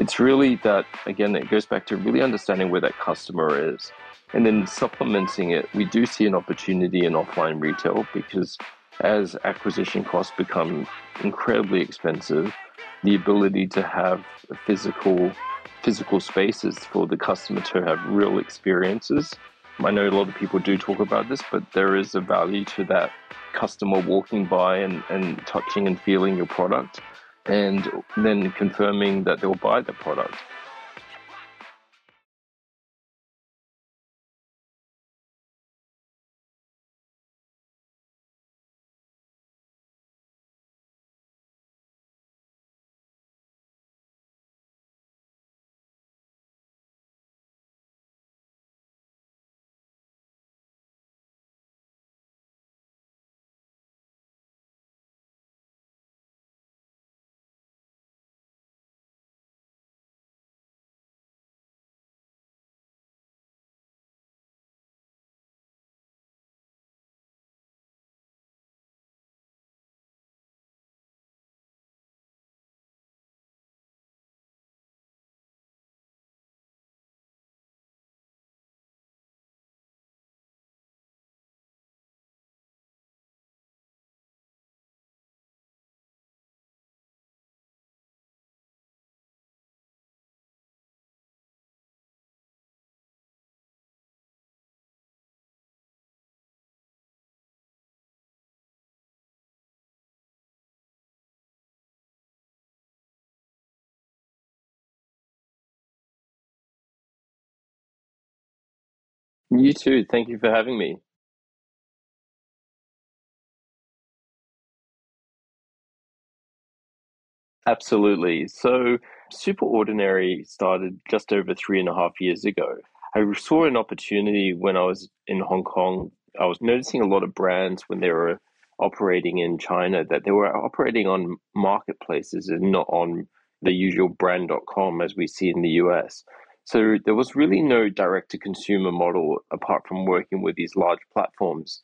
It's really that, again, it goes back to really understanding where that customer is. And then supplementing it, we do see an opportunity in offline retail because as acquisition costs become incredibly expensive, the ability to have physical physical spaces for the customer to have real experiences. I know a lot of people do talk about this, but there is a value to that customer walking by and, and touching and feeling your product and then confirming that they'll buy the product. You too. Thank you for having me. Absolutely. So, Super Ordinary started just over three and a half years ago. I saw an opportunity when I was in Hong Kong. I was noticing a lot of brands when they were operating in China that they were operating on marketplaces and not on the usual brand.com as we see in the US. So there was really no direct to consumer model apart from working with these large platforms.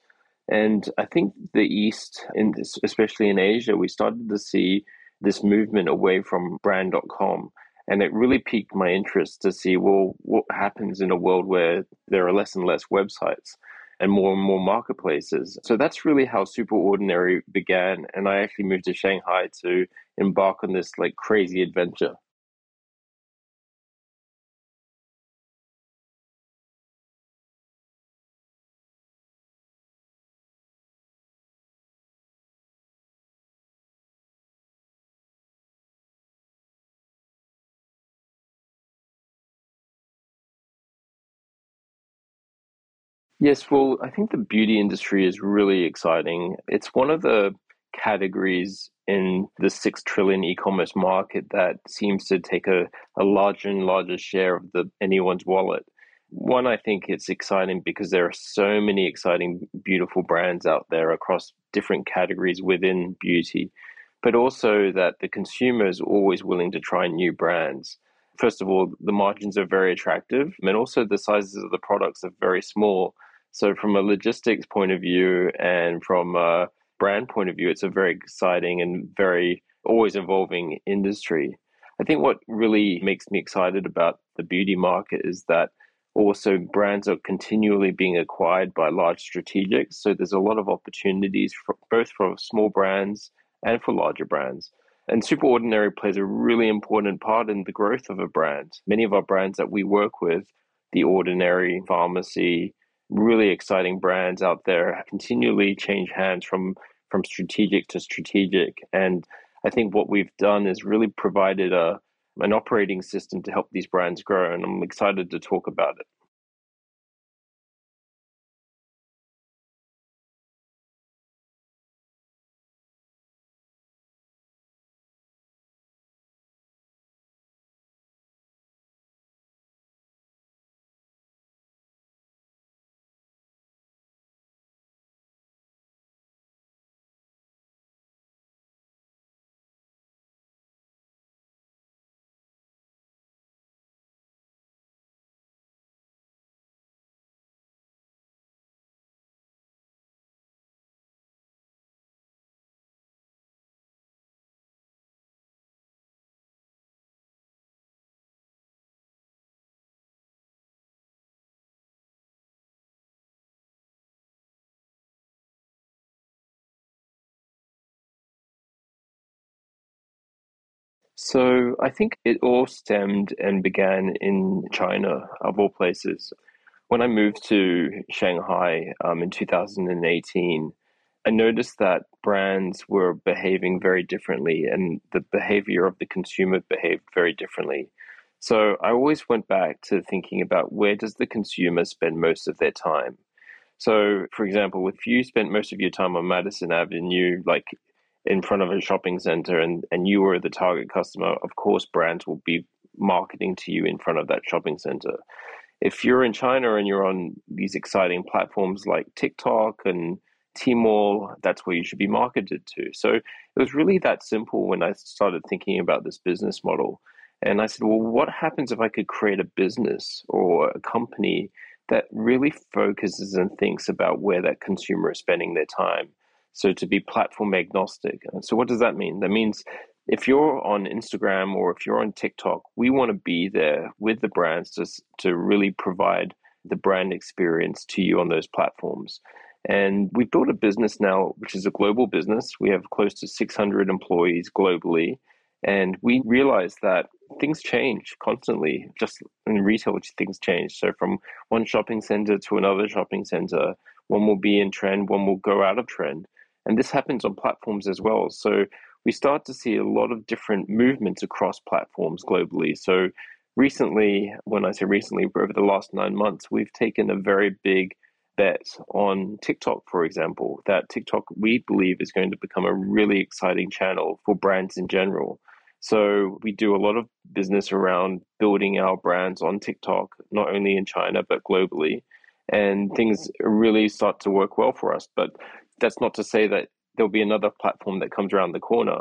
And I think the East, in this, especially in Asia, we started to see this movement away from brand.com. And it really piqued my interest to see, well, what happens in a world where there are less and less websites and more and more marketplaces. So that's really how Super Ordinary began. And I actually moved to Shanghai to embark on this like crazy adventure. Yes, well, I think the beauty industry is really exciting. It's one of the categories in the six trillion e-commerce market that seems to take a, a larger and larger share of the anyone's wallet. One, I think it's exciting because there are so many exciting, beautiful brands out there across different categories within beauty, but also that the consumer is always willing to try new brands. First of all, the margins are very attractive, and also the sizes of the products are very small so, from a logistics point of view and from a brand point of view, it's a very exciting and very always evolving industry. I think what really makes me excited about the beauty market is that also brands are continually being acquired by large strategics. So there's a lot of opportunities for both for small brands and for larger brands. And Super Ordinary plays a really important part in the growth of a brand. Many of our brands that we work with, The Ordinary, Farmacy, really exciting brands out there continually change hands from from strategic to strategic. And i think what we've done is really provided a an operating system to help these brands grow and i'm excited to talk about it So I think it all stemmed and began in China, of all places. When I moved to Shanghai um, in 2018, I noticed that brands were behaving very differently and the behavior of the consumer behaved very differently. So I always went back to thinking about where does the consumer spend most of their time? So, for example, if you spent most of your time on Madison Avenue, like in front of a shopping center, and, and you were the target customer, of course, brands will be marketing to you in front of that shopping center. If you're in China and you're on these exciting platforms like TikTok and Tmall, that's where you should be marketed to. So it was really that simple when I started thinking about this business model. And I said, well, what happens if I could create a business or a company that really focuses and thinks about where that consumer is spending their time? So to be platform agnostic. So what does that mean? That means if you're on Instagram or if you're on TikTok, we want to be there with the brands to, to really provide the brand experience to you on those platforms. And we've built a business now, which is a global business. We have close to 600 employees globally. And we realize that things change constantly, just in retail, things change. So from one shopping center to another shopping center, one will be in trend, one will go out of trend. And this happens on platforms as well. So we start to see a lot of different movements across platforms globally. So recently, when I say recently, over the last nine months, we've taken a very big bet on TikTok, for example, that TikTok, we believe, is going to become a really exciting channel for brands in general. So we do a lot of business around building our brands on TikTok, not only in China, but globally. And things really start to work well for us. But that's not to say that there'll be another platform that comes around the corner.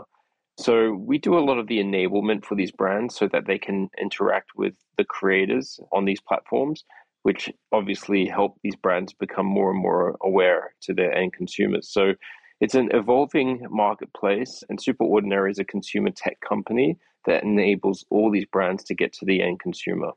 So we do a lot of the enablement for these brands so that they can interact with the creators on these platforms which obviously help these brands become more and more aware to their end consumers. So it's an evolving marketplace, and SuperOrdinary is a consumer tech company that enables all these brands to get to the end consumer.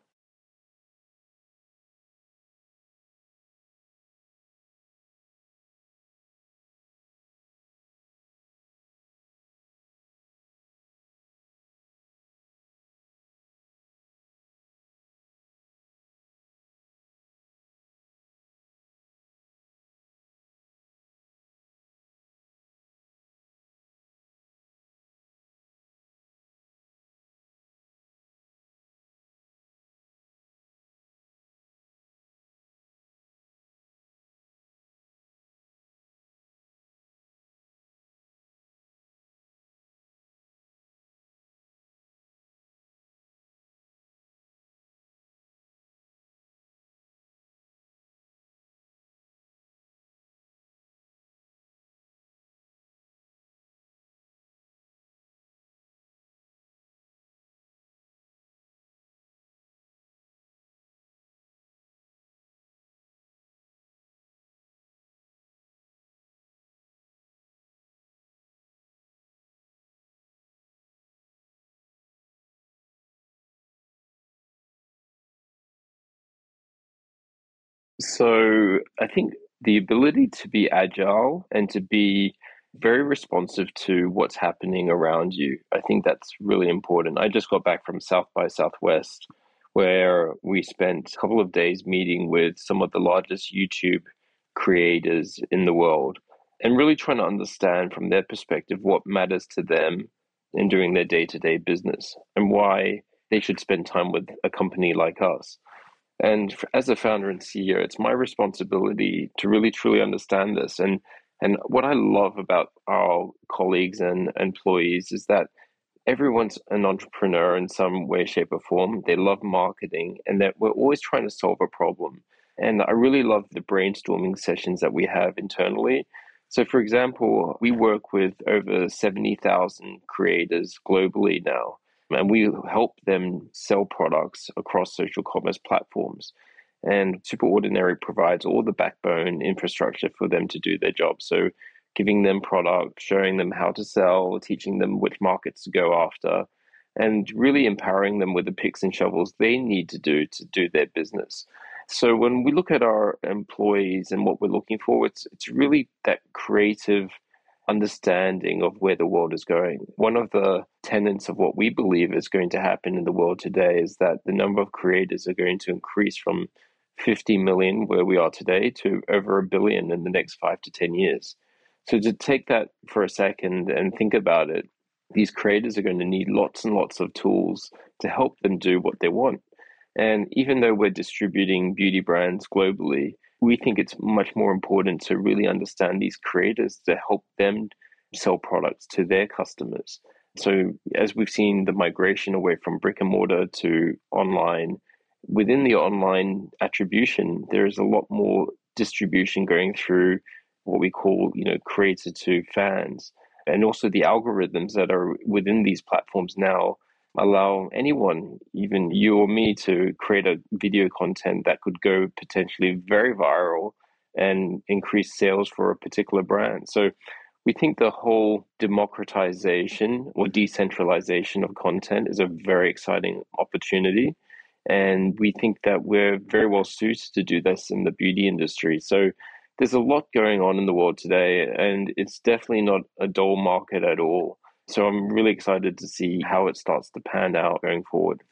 So I think the ability to be agile and to be very responsive to what's happening around you, I think that's really important. I just got back from South by Southwest, where we spent a couple of days meeting with some of the largest YouTube creators in the world and really trying to understand from their perspective what matters to them in doing their day to day business and why they should spend time with a company like us. And as a founder and CEO, it's my responsibility to really truly understand this. And and what I love about our colleagues and employees is that everyone's an entrepreneur in some way, shape, or form. They love marketing, and that we're always trying to solve a problem. And I really love the brainstorming sessions that we have internally. So, for example, we work with over 70,000 creators globally now and we help them sell products across social commerce platforms. And SuperOrdinary provides all the backbone infrastructure for them to do their job. So, giving them product, showing them how to sell, teaching them which markets to go after, and really empowering them with the picks and shovels they need to do to do their business. So, when we look at our employees and what we're looking for, it's, it's really that creative understanding of where the world is going. One of the tenets of what we believe is going to happen in the world today is that the number of creators are going to increase from 50 million, where we are today, to over a billion in the next five to 10 years. So, to take that for a second and think about it, these creators are going to need lots and lots of tools to help them do what they want. And even though we're distributing beauty brands globally, we think it's much more important to really understand these creators to help them sell products to their customers. So, as we've seen the migration away from brick and mortar to online, within the online attribution, there is a lot more distribution going through what we call, you know, creator to fans. And also the algorithms that are within these platforms now allow anyone, even you or me, to create a video content that could go potentially very viral and increase sales for a particular brand. So we think the whole democratization or decentralization of content is a very exciting opportunity. And we think that we're very well suited to do this in the beauty industry. So there's a lot going on in the world today, and it's definitely not a dull market at all. So I'm really excited to see how it starts to pan out going forward.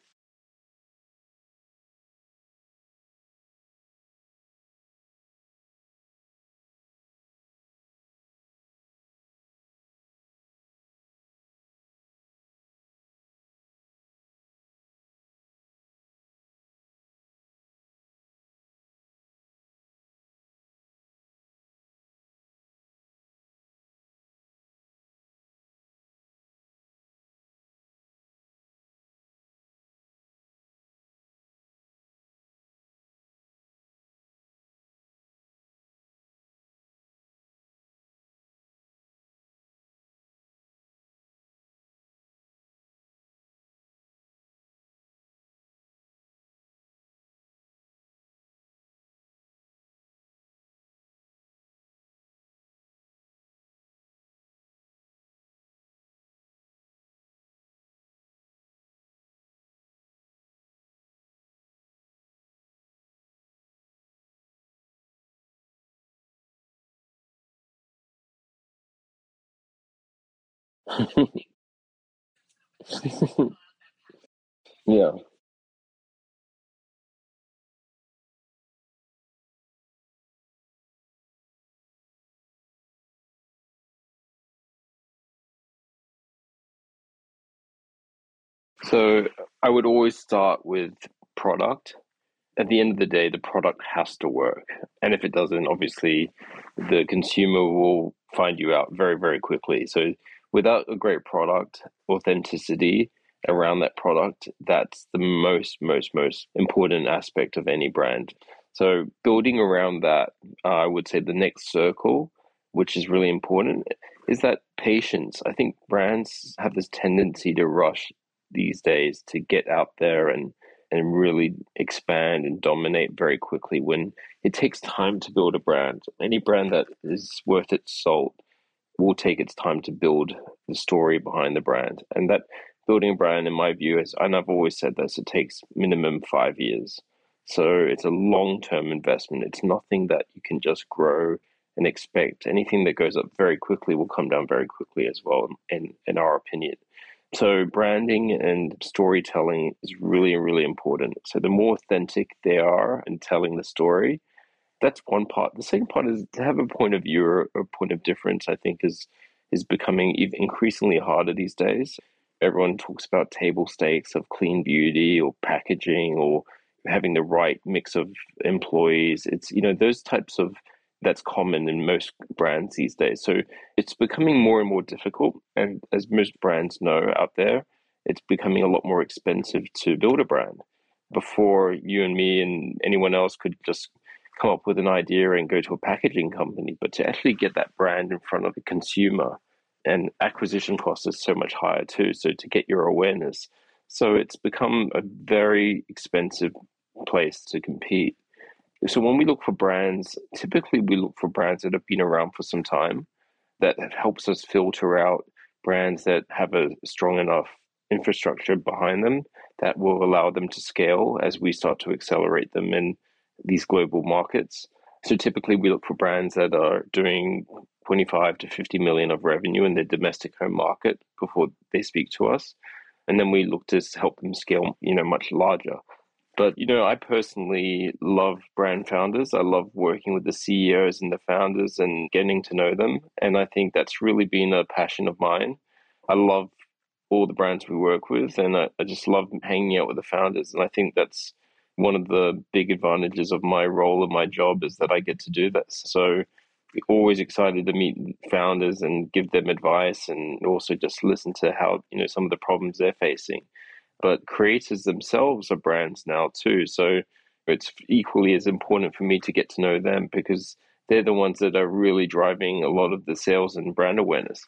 yeah. So I would always start with product. At the end of the day, the product has to work. And if it doesn't, obviously the consumer will find you out very, very quickly. So without a great product, authenticity around that product, that's the most, most, most important aspect of any brand. So building around that, uh, I would say the next circle, which is really important, is that patience. I think brands have this tendency to rush these days to get out there and and really expand and dominate very quickly when it takes time to build a brand. Any brand that is worth its salt will take its time to build the story behind the brand. And that building a brand, in my view, is, and I've always said this, it takes minimum five years. So it's a long term investment. It's nothing that you can just grow and expect. Anything that goes up very quickly will come down very quickly as well, in, in our opinion. So branding and storytelling is really, really important. So the more authentic they are in telling the story, that's one part. The second part is to have a point of view or a point of difference. I think is is becoming increasingly harder these days. Everyone talks about table stakes of clean beauty or packaging or having the right mix of employees. It's you know those types of that's common in most brands these days. So it's becoming more and more difficult. And as most brands know out there, it's becoming a lot more expensive to build a brand. Before you and me and anyone else could just come up with an idea and go to a packaging company, but to actually get that brand in front of the consumer and acquisition cost is so much higher too. So to get your awareness. So it's become a very expensive place to compete. So when we look for brands, typically we look for brands that have been around for some time that helps us filter out brands that have a strong enough infrastructure behind them that will allow them to scale as we start to accelerate them in these global markets. So typically we look for brands that are doing 25 to 50 million of revenue in their domestic home market before they speak to us. And then we look to help them scale, you know, much larger. But, you know, I personally love brand founders. I love working with the CEOs and the founders and getting to know them. And I think that's really been a passion of mine. I love all the brands we work with, and I, I just love hanging out with the founders. And I think that's one of the big advantages of my role and my job is that I get to do this. So always excited to meet founders and give them advice and also just listen to how you know some of the problems they're facing but creators themselves are brands now too so it's equally as important for me to get to know them because they're the ones that are really driving a lot of the sales and brand awareness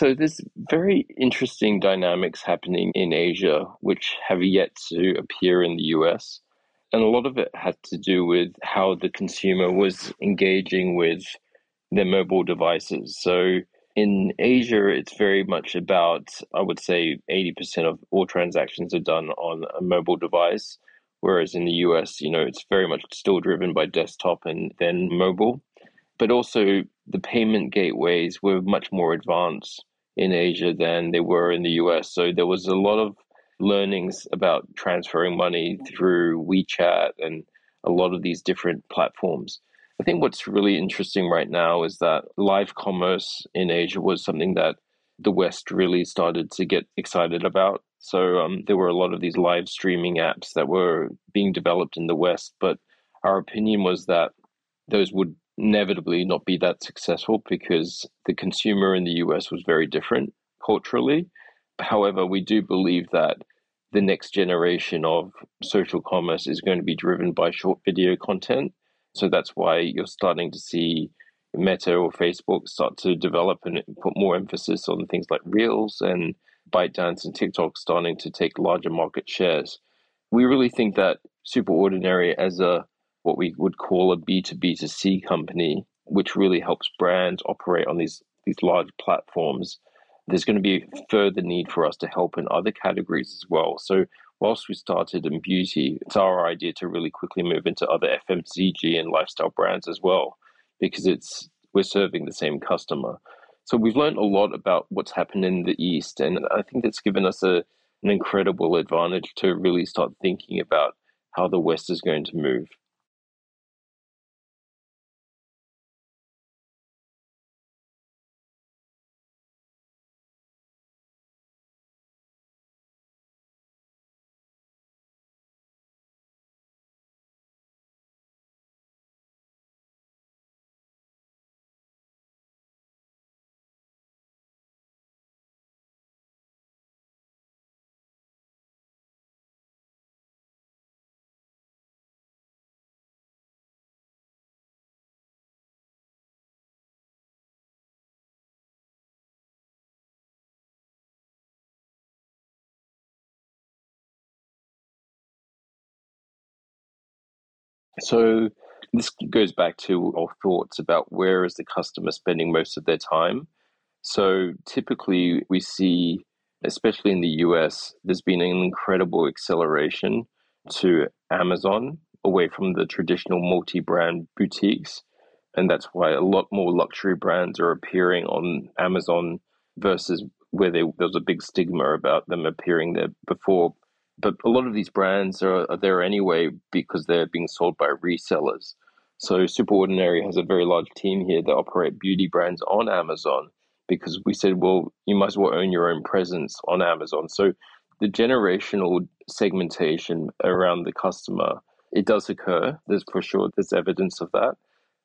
So there's very interesting dynamics happening in Asia, which have yet to appear in the US. And a lot of it had to do with how the consumer was engaging with their mobile devices. So in Asia, it's very much about, I would say, 80% of all transactions are done on a mobile device. Whereas in the US, you know, it's very much still driven by desktop and then mobile but also the payment gateways were much more advanced in Asia than they were in the US. So there was a lot of learnings about transferring money through WeChat and a lot of these different platforms. I think what's really interesting right now is that live commerce in Asia was something that the West really started to get excited about. So um, there were a lot of these live streaming apps that were being developed in the West, but our opinion was that those would inevitably not be that successful because the consumer in the US was very different culturally. However, we do believe that the next generation of social commerce is going to be driven by short video content. So that's why you're starting to see Meta or Facebook start to develop and put more emphasis on things like Reels and ByteDance and TikTok starting to take larger market shares. We really think that Super Ordinary as a what we would call a B2B2C company, which really helps brands operate on these, these large platforms, there's going to be further need for us to help in other categories as well. So, whilst we started in beauty, it's our idea to really quickly move into other FMCG and lifestyle brands as well, because it's we're serving the same customer. So we've learned a lot about what's happened in the East, and I think that's given us a, an incredible advantage to really start thinking about how the West is going to move. So this goes back to our thoughts about where is the customer spending most of their time. So typically we see, especially in the US, there's been an incredible acceleration to Amazon away from the traditional multi-brand boutiques. And that's why a lot more luxury brands are appearing on Amazon versus where they, there was a big stigma about them appearing there before but a lot of these brands are, are there anyway because they're being sold by resellers. So Superordinary has a very large team here that operate beauty brands on Amazon because we said, well, you might as well own your own presence on Amazon. So the generational segmentation around the customer, it does occur. There's for sure there's evidence of that.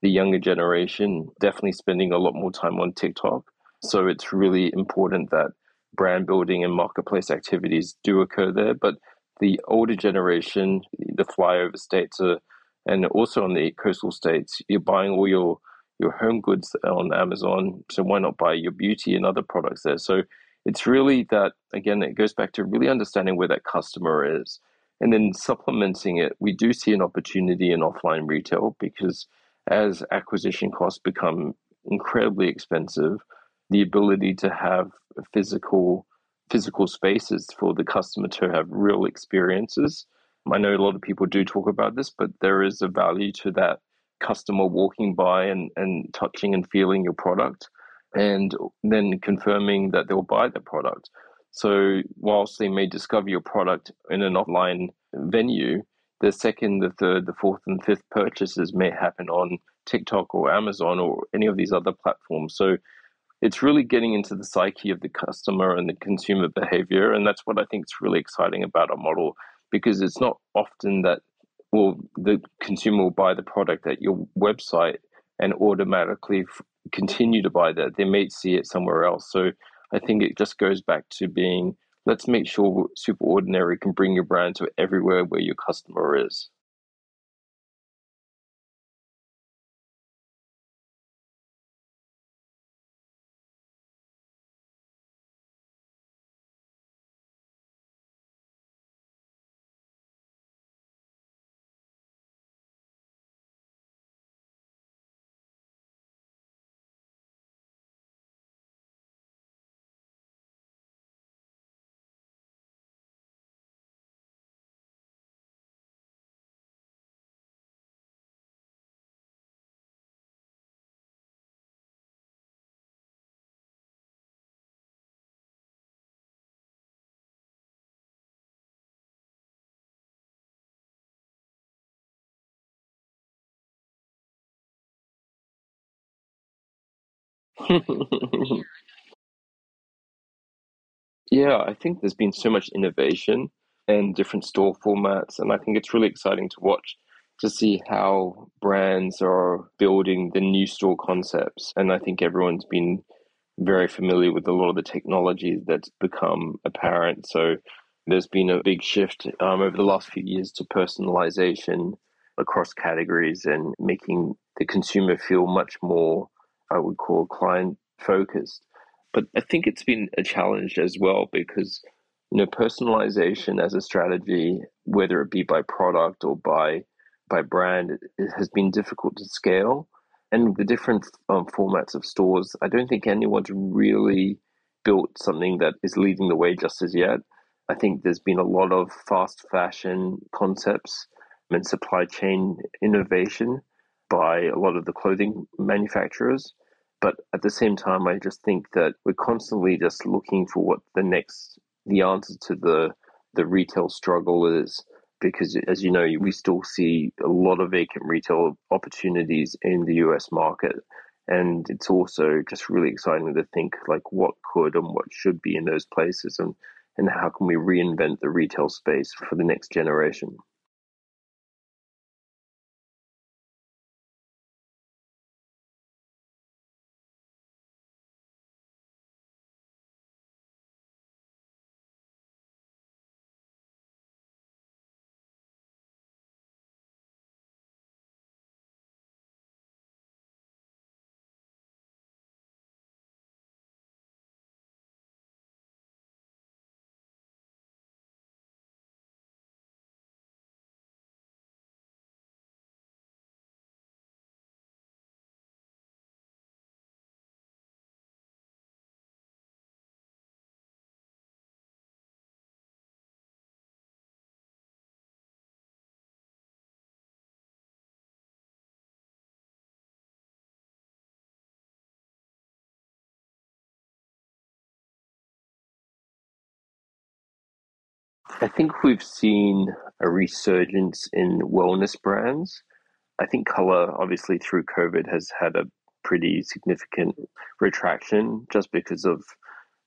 The younger generation definitely spending a lot more time on TikTok. So it's really important that brand building and marketplace activities do occur there. But the older generation, the flyover states, are, and also on the coastal states, you're buying all your your home goods on Amazon. So why not buy your beauty and other products there? So it's really that again. It goes back to really understanding where that customer is, and then supplementing it. We do see an opportunity in offline retail because as acquisition costs become incredibly expensive, the ability to have physical physical spaces for the customer to have real experiences. I know a lot of people do talk about this, but there is a value to that customer walking by and, and touching and feeling your product and then confirming that they'll buy the product. So, whilst they may discover your product in an offline venue, the second, the third, the fourth, and fifth purchases may happen on TikTok or Amazon or any of these other platforms. So, it's really getting into the psyche of the customer and the consumer behavior. And that's what I think is really exciting about our model because it's not often that, well, the consumer will buy the product at your website and automatically f- continue to buy that. They may see it somewhere else. So I think it just goes back to being let's make sure Super Ordinary can bring your brand to everywhere where your customer is. Yeah, I think there's been so much innovation and different store formats, and I think it's really exciting to watch to see how brands are building the new store concepts. And I think everyone's been very familiar with a lot of the technology that's become apparent. So there's been a big shift um, over the last few years to personalization across categories and making the consumer feel much more, I would call, client focused. But I think it's been a challenge as well because you know personalization as a strategy, whether it be by product or by by brand, it has been difficult to scale. And the different um, formats of stores, I don't think anyone's really built something that is leading the way just as yet. I think there's been a lot of fast fashion concepts and supply chain innovation by a lot of the clothing manufacturers. But at the same time, I just think that we're constantly just looking for what the next, the answer to the the retail struggle is. Because as you know, we still see a lot of vacant retail opportunities in the US market. And it's also just really exciting to think like what could and what should be in those places and, and how can we reinvent the retail space for the next generation. I think we've seen a resurgence in wellness brands. I think color, obviously, through COVID, has had a pretty significant retraction just because of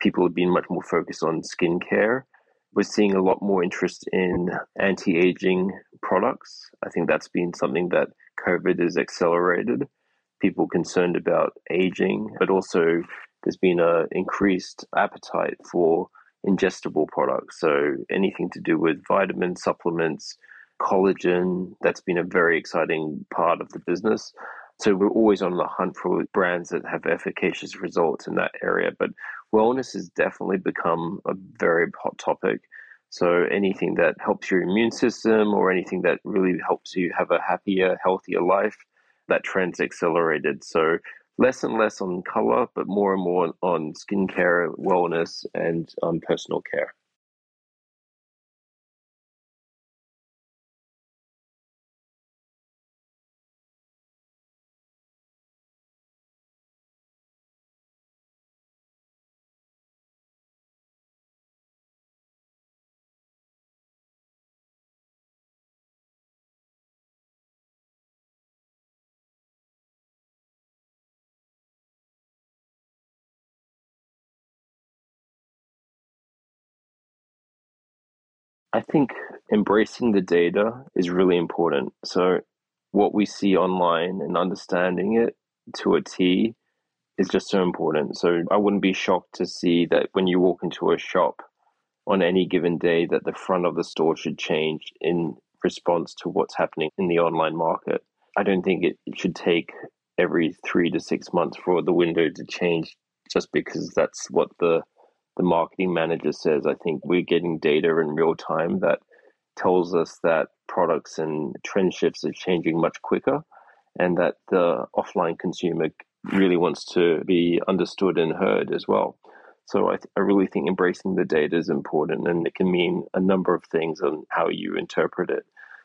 people have been much more focused on skincare. We're seeing a lot more interest in anti aging products. I think that's been something that COVID has accelerated. People concerned about aging, but also there's been an increased appetite for ingestible products. So anything to do with vitamin supplements, collagen, that's been a very exciting part of the business. So we're always on the hunt for brands that have efficacious results in that area. But wellness has definitely become a very hot topic. So anything that helps your immune system or anything that really helps you have a happier, healthier life, that trend's accelerated. So less and less on color, but more and more on skincare, wellness, and um, personal care. I think embracing the data is really important. So, what we see online and understanding it to a T is just so important. So, I wouldn't be shocked to see that when you walk into a shop on any given day, that the front of the store should change in response to what's happening in the online market. I don't think it, should take every three to six months for the window to change just because that's what the the marketing manager says. I think we're getting data in real time that tells us that products and trend shifts are changing much quicker and that the offline consumer really wants to be understood and heard as well. So I, th- I really think embracing the data is important and it can mean a number of things on how you interpret it.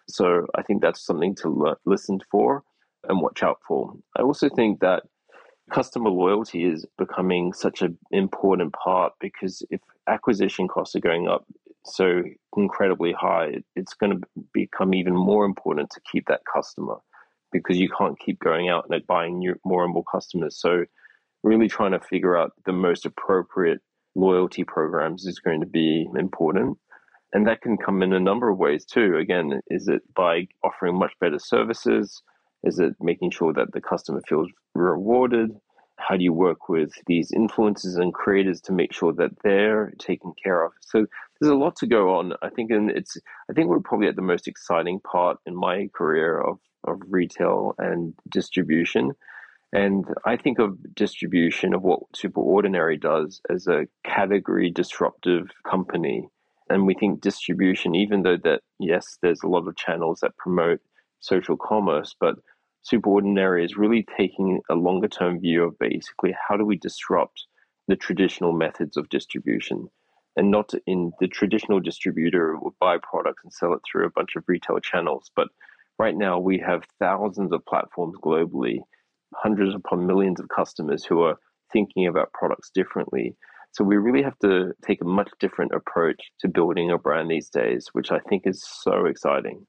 So I think that's something to listen for and watch out for. I also think that customer loyalty is becoming such an important part because if acquisition costs are going up so incredibly high, it's going to become even more important to keep that customer because you can't keep going out and buying new, more and more customers. So, really trying to figure out the most appropriate loyalty programs is going to be important. And that can come in a number of ways too. Again, is it by offering much better services? Is it making sure that the customer feels rewarded? How do you work with these influencers and creators to make sure that they're taken care of? So there's a lot to go on. I think, and it's I think we're probably at the most exciting part in my career of of retail and distribution. And I think of distribution of what Superordinary does as a category disruptive company. And we think distribution, even though that yes, there's a lot of channels that promote social commerce, but Superordinary is really taking a longer term view of basically how do we disrupt the traditional methods of distribution and not in the traditional distributor would buy products and sell it through a bunch of retail channels. But right now we have thousands of platforms globally, hundreds upon millions of customers who are thinking about products differently. So we really have to take a much different approach to building a brand these days, which I think is so exciting.